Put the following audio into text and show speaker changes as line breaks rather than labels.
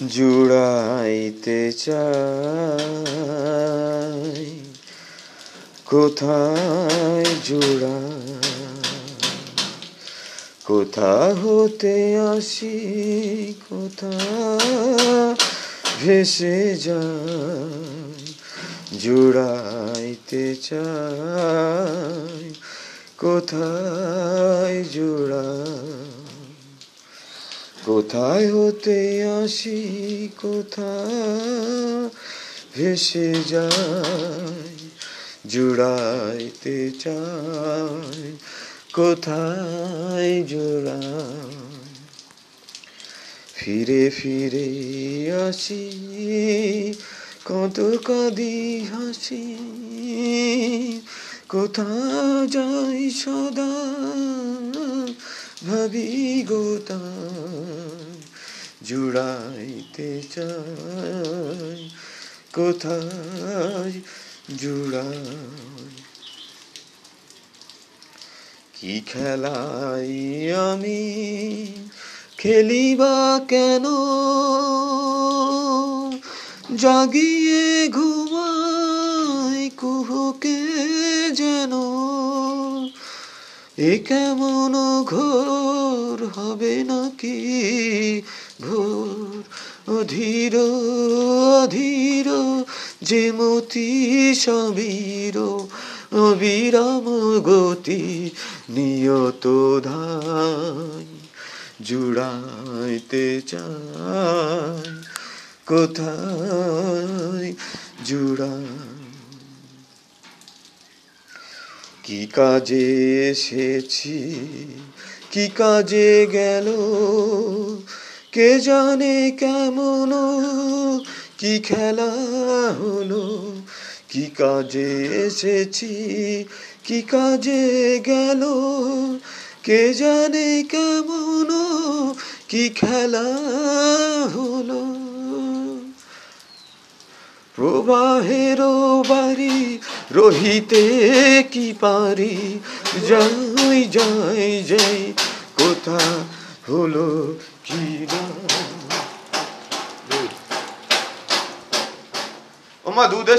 জুড়াইতে চাই কোথায় জোড়া কোথা হতে আসি কোথা ভেসে যাই জুড়াইতে চাই কোথায় জোড়া। কোথায় হতে আসি কোথা ভেসে যাই, জুড়াইতে চাই, কোথায় জোড়া ফিরে ফিরে আসি, কত কদি হাসি কোথা যাই সদা? ভাবি জুড়াইতে চাই কোথায় জুড়াই? কি খেলাই আমি খেলিবা কেন? জাগিয়ে ঘুমাই কুহকে এ কেমন ঘোর হবে নাকি? ঘোর অধীর অধীর, যে মতি সমীর, অবিরাম গতি নিয়ত ধাই, জুড়াইতে চাই, কোথায় জুড়াই কি কাজে এসেছি? কি কাজে গেল? কে জানে কেমন? কি খেলা হলো? কি কাজে এসেছি? কি কাজে গেল? কে জানে কেমন? কি খেলা হলো? প্রবাহের বাড়ি রহিতে কি পারি? যাই যাই যাই কোথা হলো কি না? ওমা দুধ